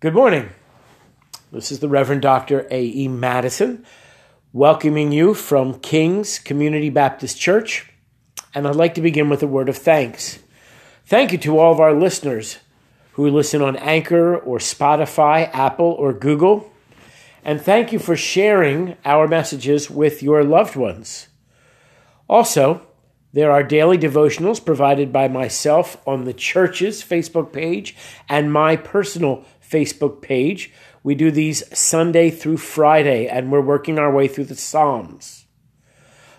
Good morning. This is the Reverend Dr. A.E. Madison welcoming you from King's Community Baptist Church. And I'd like to begin with a word of thanks. Thank you to all of our listeners who listen on Anchor or Spotify, Apple, or Google. And thank you for sharing our messages with your loved ones. Also, there are daily devotionals provided by myself on the church's Facebook page and my personal Facebook page. We do these Sunday through Friday, and we're working our way through the Psalms.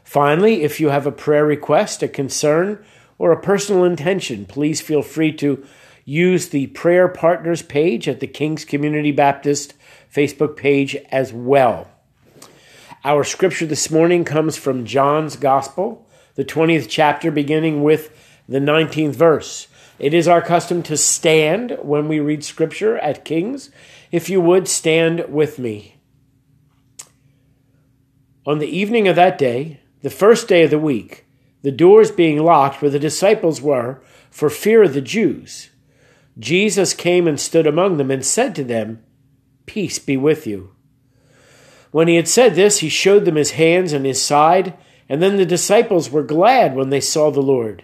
Finally, if you have a prayer request, a concern, or a personal intention, please feel free to use the Prayer Partners page at the King's Community Baptist Facebook page as well. Our scripture this morning comes from John's Gospel, the 20th chapter, beginning with the 19th verse. It is our custom to stand when we read scripture at King's. If you would, stand with me. On the evening of that day, the first day of the week, the doors being locked where the disciples were for fear of the Jews, Jesus came and stood among them and said to them, Peace be with you. When he had said this, he showed them his hands and his side, and then the disciples were glad when they saw the Lord.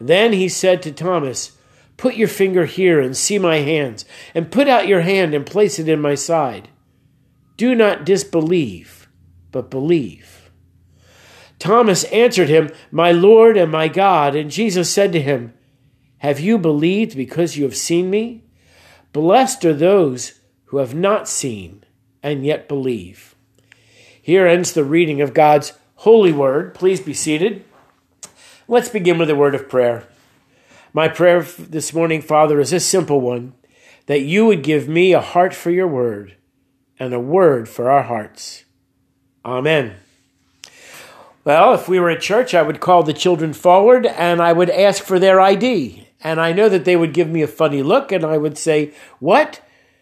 Then he said to Thomas, Put your finger here and see my hands, and put out your hand and place it in my side. Do not disbelieve, but believe. Thomas answered him, My Lord and my God. And Jesus said to him, Have you believed because you have seen me? Blessed are those who have not seen and yet believe. Here ends the reading of God's holy word. Please be seated. Let's begin with a word of prayer. My prayer this morning, Father, is a simple one that you would give me a heart for your word and a word for our hearts. Amen. Well, if we were at church, I would call the children forward and I would ask for their ID. And I know that they would give me a funny look and I would say, What?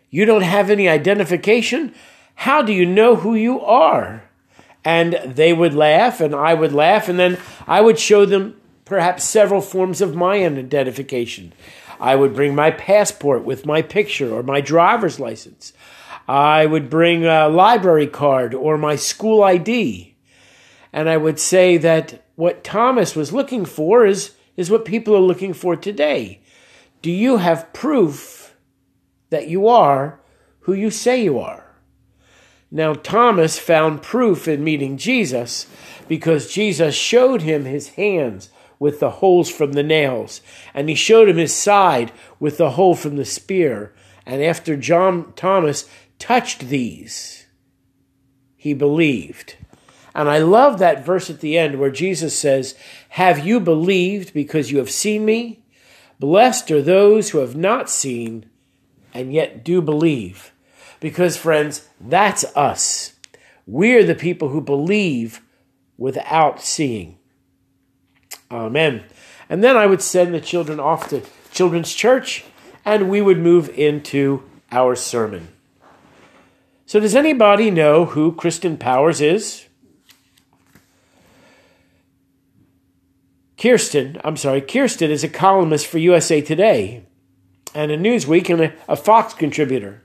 You don't have any identification? How do you know who you are? And they would laugh and I would laugh and then I would show them perhaps several forms of my identification. I would bring my passport with my picture or my driver's license. I would bring a library card or my school ID. And I would say that what Thomas was looking for is, is what people are looking for today. Do you have proof that you are who you say you are? Now, Thomas found proof in meeting Jesus because Jesus showed him his hands with the holes from the nails, and he showed him his side with the hole from the spear. And after John Thomas touched these, he believed. And I love that verse at the end where Jesus says, Have you believed because you have seen me? Blessed are those who have not seen and yet do believe. Because, friends, that's us. We're the people who believe without seeing. Amen. And then I would send the children off to children's church and we would move into our sermon. So, does anybody know who Kristen Powers is? Kirsten, I'm sorry, Kirsten is a columnist for USA Today and a Newsweek and a, a Fox contributor.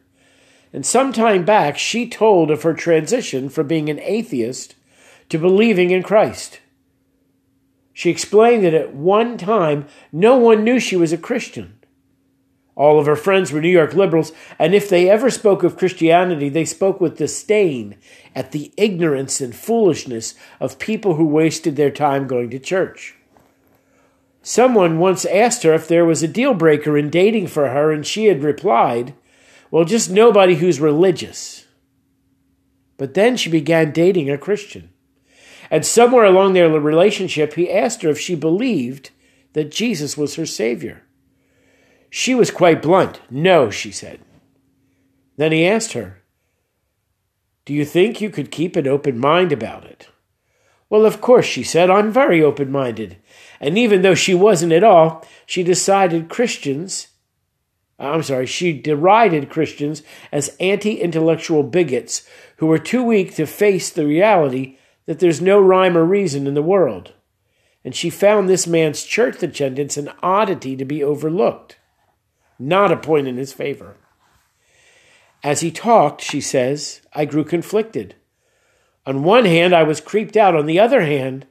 And some time back, she told of her transition from being an atheist to believing in Christ. She explained that at one time, no one knew she was a Christian All of her friends were New York liberals, and if they ever spoke of Christianity, they spoke with disdain at the ignorance and foolishness of people who wasted their time going to church. Someone once asked her if there was a deal breaker in dating for her, and she had replied, Well, just nobody who's religious. But then she began dating a Christian. And somewhere along their relationship, he asked her if she believed that Jesus was her Savior. She was quite blunt. No, she said. Then he asked her, Do you think you could keep an open mind about it? Well, of course, she said, I'm very open minded. And even though she wasn't at all, she decided Christians, Uh, I'm sorry, she derided Christians as anti intellectual bigots who were too weak to face the reality that there's no rhyme or reason in the world. And she found this man's church attendance an oddity to be overlooked not a point in his favor. As he talked, she says, I grew conflicted. On one hand, I was creeped out. On the other hand,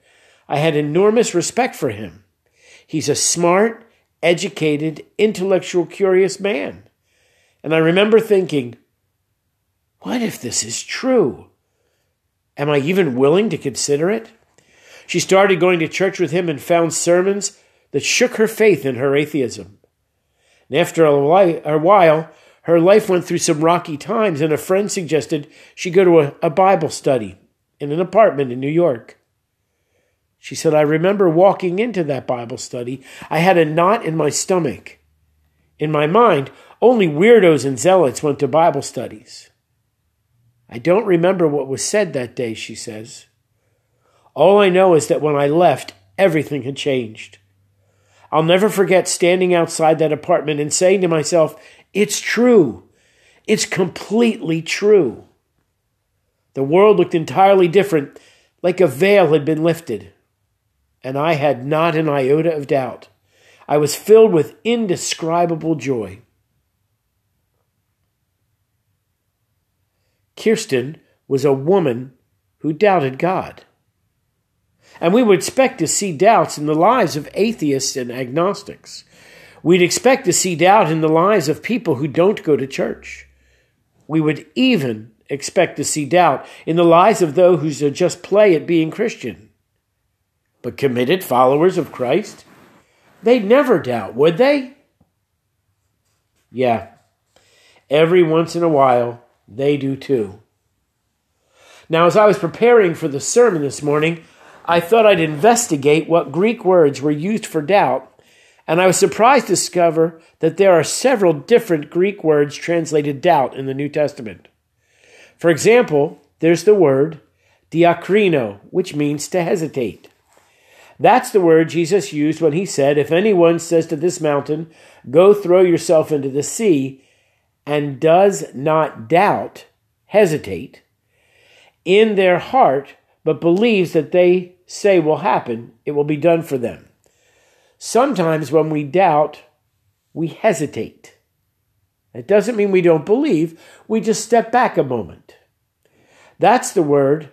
I had enormous respect for him. He's a smart, educated, intellectual, curious man. And I remember thinking, what if this is true? Am I even willing to consider it? She started going to church with him and found sermons that shook her faith in her atheism. And after a while, her life went through some rocky times, and a friend suggested she go to a, a Bible study in an apartment in New York. She said, I remember walking into that Bible study. I had a knot in my stomach. In my mind, only weirdos and zealots went to Bible studies. I don't remember what was said that day, she says. All I know is that when I left, everything had changed. I'll never forget standing outside that apartment and saying to myself, It's true. It's completely true. The world looked entirely different, like a veil had been lifted. And I had not an iota of doubt. I was filled with indescribable joy. Kirsten was a woman who doubted God. And we would expect to see doubts in the lives of atheists and agnostics. We'd expect to see doubt in the lives of people who don't go to church. We would even expect to see doubt in the lives of those who just play at being Christian. But committed followers of Christ, they'd never doubt, would they? Yeah, every once in a while, they do too. Now, as I was preparing for the sermon this morning, I thought I'd investigate what Greek words were used for doubt, and I was surprised to discover that there are several different Greek words translated doubt in the New Testament. For example, there's the word diakrino, which means to hesitate. That's the word Jesus used when he said, If anyone says to this mountain, Go throw yourself into the sea, and does not doubt, hesitate, in their heart, but believes that they say will happen, it will be done for them. Sometimes when we doubt, we hesitate. It doesn't mean we don't believe, we just step back a moment. That's the word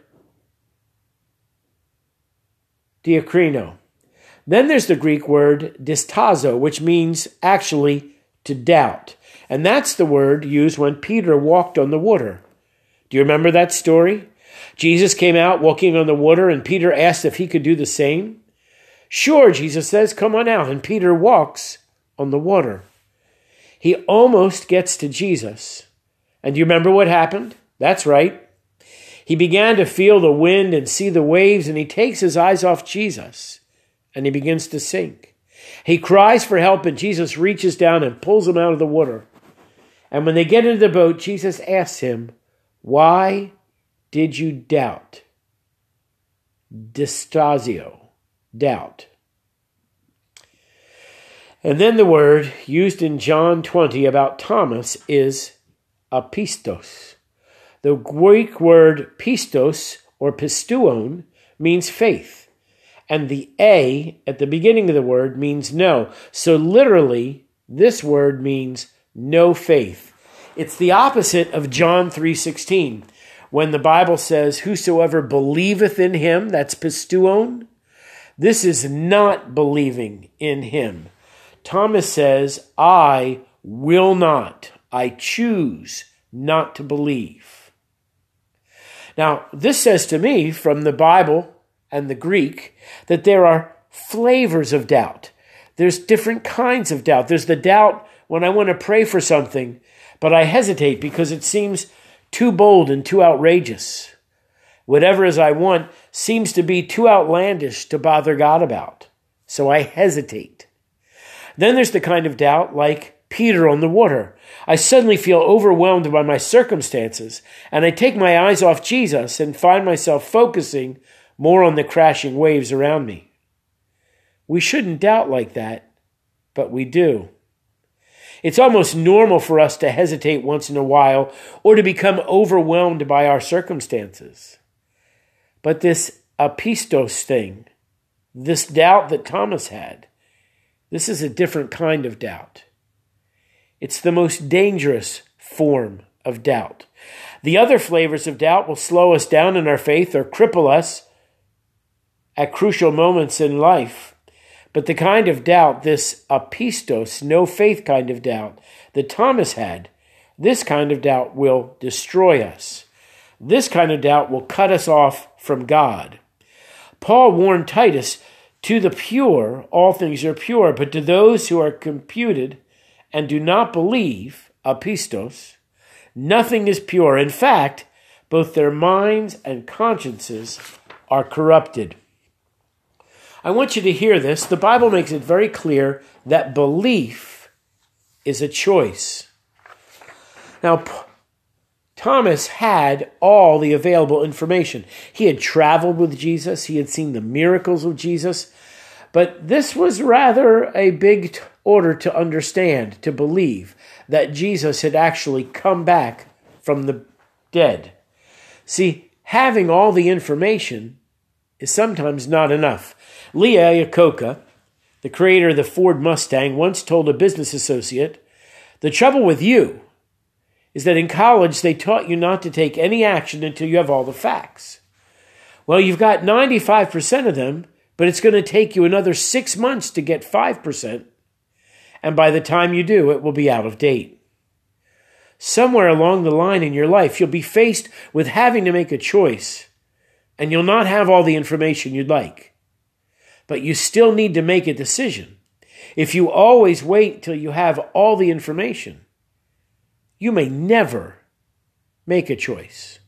diakrino. Then there's the Greek word distazo, which means actually to doubt. And that's the word used when Peter walked on the water. Do you remember that story? Jesus came out walking on the water, and Peter asked if he could do the same. Sure, Jesus says, come on out. And Peter walks on the water. He almost gets to Jesus. And do you remember what happened? That's right. He began to feel the wind and see the waves, and he takes his eyes off Jesus and he begins to sink. He cries for help, and Jesus reaches down and pulls him out of the water. And when they get into the boat, Jesus asks him, Why did you doubt? Distazo, doubt. And then the word used in John 20 about Thomas is apistos. The Greek word pistos or pisteuon means faith. And the A at the beginning of the word means no. So literally, this word means no faith. It's the opposite of John 3:16 when the Bible says, Whosoever believeth in him, that's pisteuon, this is not believing in him. Thomas says, I will not, I choose not to believe. Now, this says to me from the Bible and the Greek that there are flavors of doubt. There's different kinds of doubt. There's the doubt when I want to pray for something, but I hesitate because it seems too bold and too outrageous. Whatever as I want seems to be too outlandish to bother God about. So I hesitate. Then there's the kind of doubt like Peter on the water. I suddenly feel overwhelmed by my circumstances, and I take my eyes off Jesus and find myself focusing more on the crashing waves around me. We shouldn't doubt like that, but we do. It's almost normal for us to hesitate once in a while or to become overwhelmed by our circumstances. But this apistos thing, this doubt that Thomas had, this is a different kind of doubt. It's the most dangerous form of doubt. The other flavors of doubt will slow us down in our faith or cripple us at crucial moments in life. But the kind of doubt, this apistos, no faith kind of doubt, that Thomas had, this kind of doubt will destroy us. This kind of doubt will cut us off from God. Paul warned Titus, To the pure, all things are pure, but to those who are computed and do not believe, apistos, nothing is pure. In fact, both their minds and consciences are corrupted. I want you to hear this. The Bible makes it very clear that belief is a choice. Now, Thomas had all the available information. He had traveled with Jesus, he had seen the miracles of Jesus, but this was rather a big order to understand, to believe that Jesus had actually come back from the dead. See, having all the information is sometimes not enough. Lee Iacocca, the creator of the Ford Mustang, once told a business associate, The trouble with you is that in college they taught you not to take any action until you have all the facts. Well, you've got 95% of them, but it's going to take you another six months to get 5%. And by the time you do, it will be out of date. Somewhere along the line in your life, you'll be faced with having to make a choice, and you'll not have all the information you'd like. But you still need to make a decision. If you always wait till you have all the information, you may never make a choice.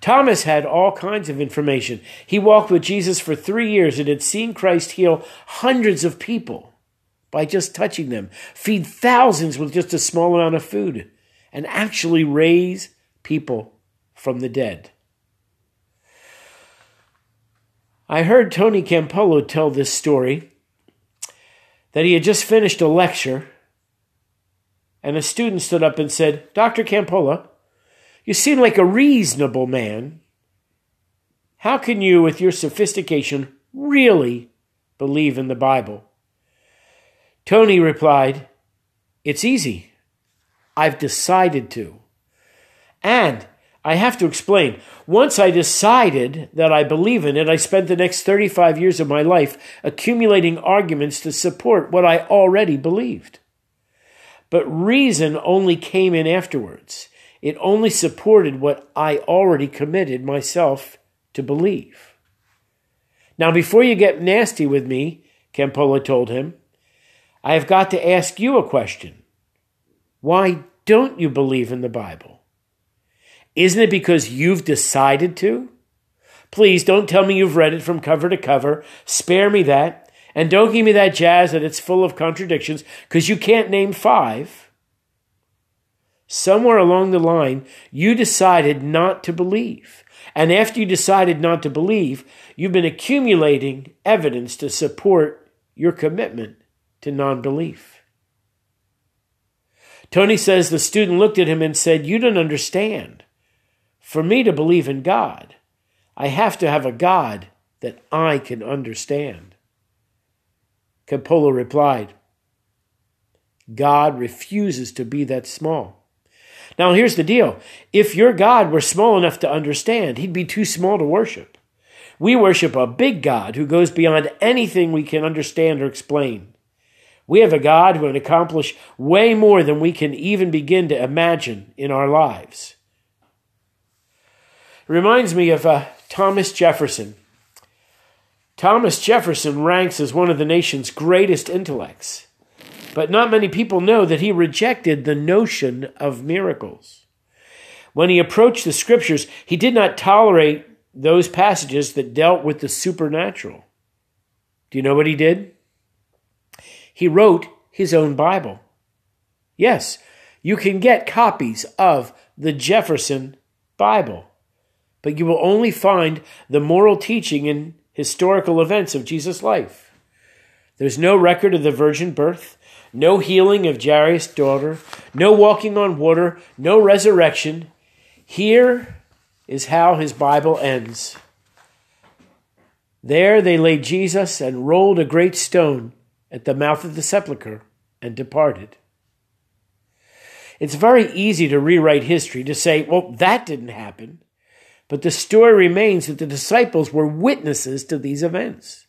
Thomas had all kinds of information. He walked with Jesus for three years and had seen Christ heal hundreds of people by just touching them, feed thousands with just a small amount of food, and actually raise people from the dead. I heard Tony Campolo tell this story that he had just finished a lecture and a student stood up and said, Dr. Campolo, you seem like a reasonable man. How can you, with your sophistication, really believe in the Bible? Tony replied, It's easy. I've decided to. And I have to explain. Once I decided that I believe in it, I spent the next 35 years of my life accumulating arguments to support what I already believed. But reason only came in afterwards. It only supported what I already committed myself to believe. Now, before you get nasty with me, Campolo told him, I have got to ask you a question. Why don't you believe in the Bible? Isn't it because you've decided to? Please don't tell me you've read it from cover to cover. Spare me that. And don't give me that jazz that it's full of contradictions because you can't name five. Somewhere along the line, you decided not to believe. And after you decided not to believe, you've been accumulating evidence to support your commitment to non belief. Tony says the student looked at him and said, You don't understand. For me to believe in God, I have to have a God that I can understand. Campolo replied, God refuses to be that small. Now, here's the deal if your God were small enough to understand, he'd be too small to worship. We worship a big God who goes beyond anything we can understand or explain. We have a God who can accomplish way more than we can even begin to imagine in our lives. It reminds me of uh, Thomas Jefferson. Thomas Jefferson ranks as one of the nation's greatest intellects, but not many people know that he rejected the notion of miracles. When he approached the scriptures, he did not tolerate those passages that dealt with the supernatural. Do you know what he did? He wrote his own Bible. Yes, you can get copies of the Jefferson Bible, but you will only find the moral teaching and historical events of Jesus' life. There's no record of the virgin birth, no healing of Jairus' daughter, no walking on water, no resurrection. Here is how his Bible ends. There they laid Jesus and rolled a great stone at the mouth of the sepulchre and departed. It's very easy to rewrite history to say, well, that didn't happen. But the story remains that the disciples were witnesses to these events.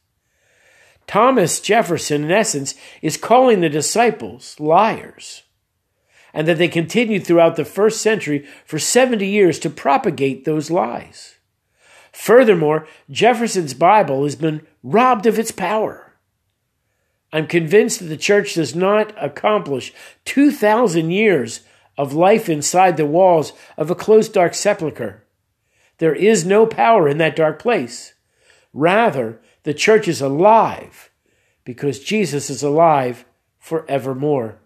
Thomas Jefferson, in essence, is calling the disciples liars, and that they continued throughout the first century for 70 years to propagate those lies. Furthermore, Jefferson's Bible has been robbed of its power. I'm convinced that the church does not accomplish 2,000 years of life inside the walls of a closed, dark sepulchre. There is no power in that dark place. Rather, the church is alive because Jesus is alive forevermore.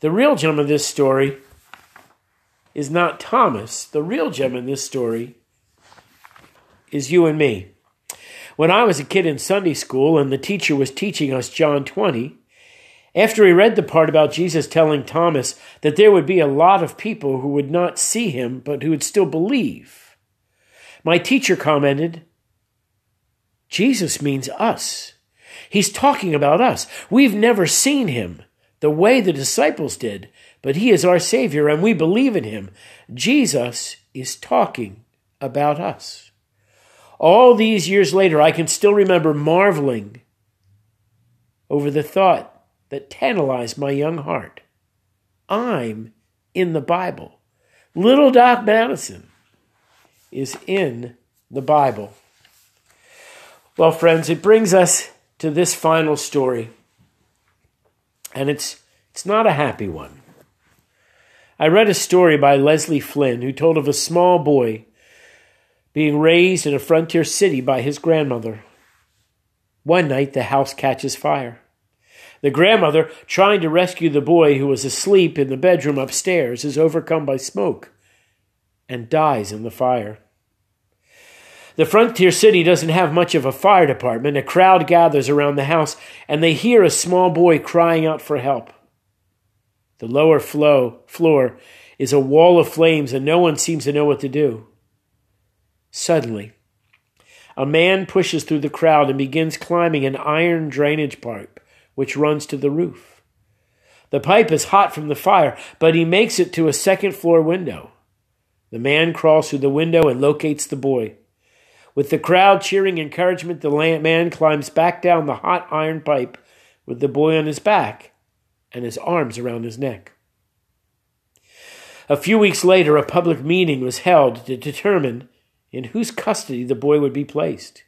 The real gem of this story is not Thomas. The real gem in this story is you and me. When I was a kid in Sunday school and the teacher was teaching us John 20, after he read the part about Jesus telling Thomas that there would be a lot of people who would not see him but who would still believe, my teacher commented, Jesus means us. He's talking about us. We've never seen him the way the disciples did, but he is our Savior and we believe in him. Jesus is talking about us. All these years later, I can still remember marveling over the thought that tantalized my young heart. I'm in the Bible. Little Doc Madison is in the Bible. Well, friends, it brings us to this final story. And it's it's not a happy one. I read a story by Leslie Flynn who told of a small boy being raised in a frontier city by his grandmother. One night, the house catches fire. The grandmother, trying to rescue the boy who was asleep in the bedroom upstairs, is overcome by smoke and dies in the fire. The frontier city doesn't have much of a fire department. A crowd gathers around the house and they hear a small boy crying out for help. The lower flow, floor is a wall of flames and no one seems to know what to do. Suddenly, a man pushes through the crowd and begins climbing an iron drainage pipe which runs to the roof. The pipe is hot from the fire, but he makes it to a second floor window. The man crawls through the window and locates the boy. With the crowd cheering encouragement, the man climbs back down the hot iron pipe with the boy on his back and his arms around his neck. A few weeks later, a public meeting was held to determine in whose custody the boy would be placed.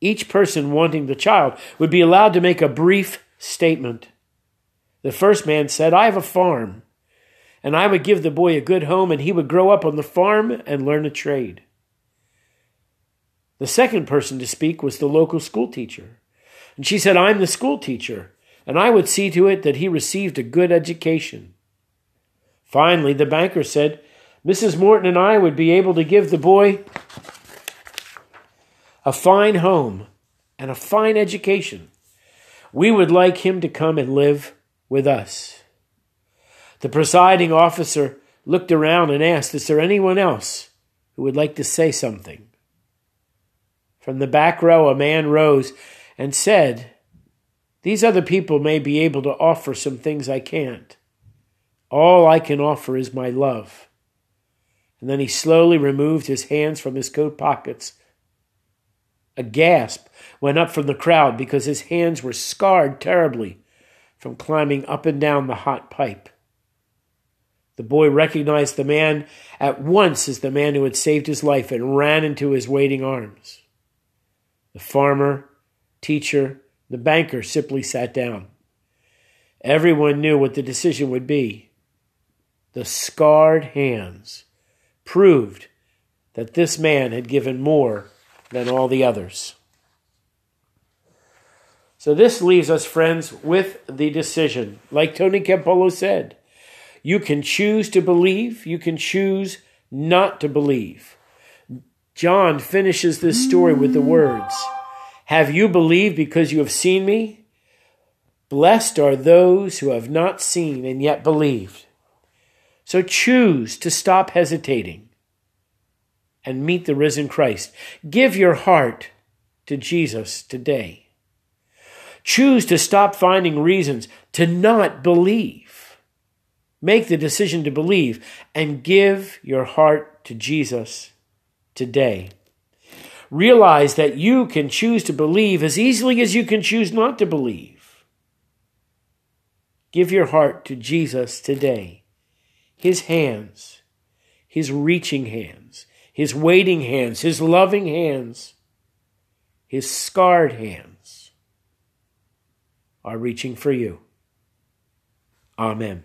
Each person wanting the child would be allowed to make a brief statement. The first man said, I have a farm, and I would give the boy a good home, and he would grow up on the farm and learn a trade. The second person to speak was the local school teacher. And she said, I'm the school teacher, and I would see to it that he received a good education. Finally, the banker said, Mrs. Morton and I would be able to give the boy a fine home and a fine education. We would like him to come and live with us. The presiding officer looked around and asked, Is there anyone else who would like to say something? From the back row, a man rose and said, These other people may be able to offer some things I can't. All I can offer is my love. And then he slowly removed his hands from his coat pockets A gasp went up from the crowd because his hands were scarred terribly from climbing up and down the hot pipe. The boy recognized the man at once as the man who had saved his life and ran into his waiting arms. The farmer, teacher, the banker simply sat down. Everyone knew what the decision would be. The scarred hands proved that this man had given more than all the others. So this leaves us, friends, with the decision. Like Tony Campolo said, you can choose to believe, you can choose not to believe. John finishes this story with the words Have you believed because you have seen me? Blessed are those who have not seen and yet believed. So choose to stop hesitating and meet the risen Christ. Give your heart to Jesus today. Choose to stop finding reasons to not believe. Make the decision to believe and give your heart to Jesus today. Realize that you can choose to believe as easily as you can choose not to believe. Give your heart to Jesus today. His hands, His reaching hands, His waiting hands, His loving hands, His scarred hands are reaching for you. Amen.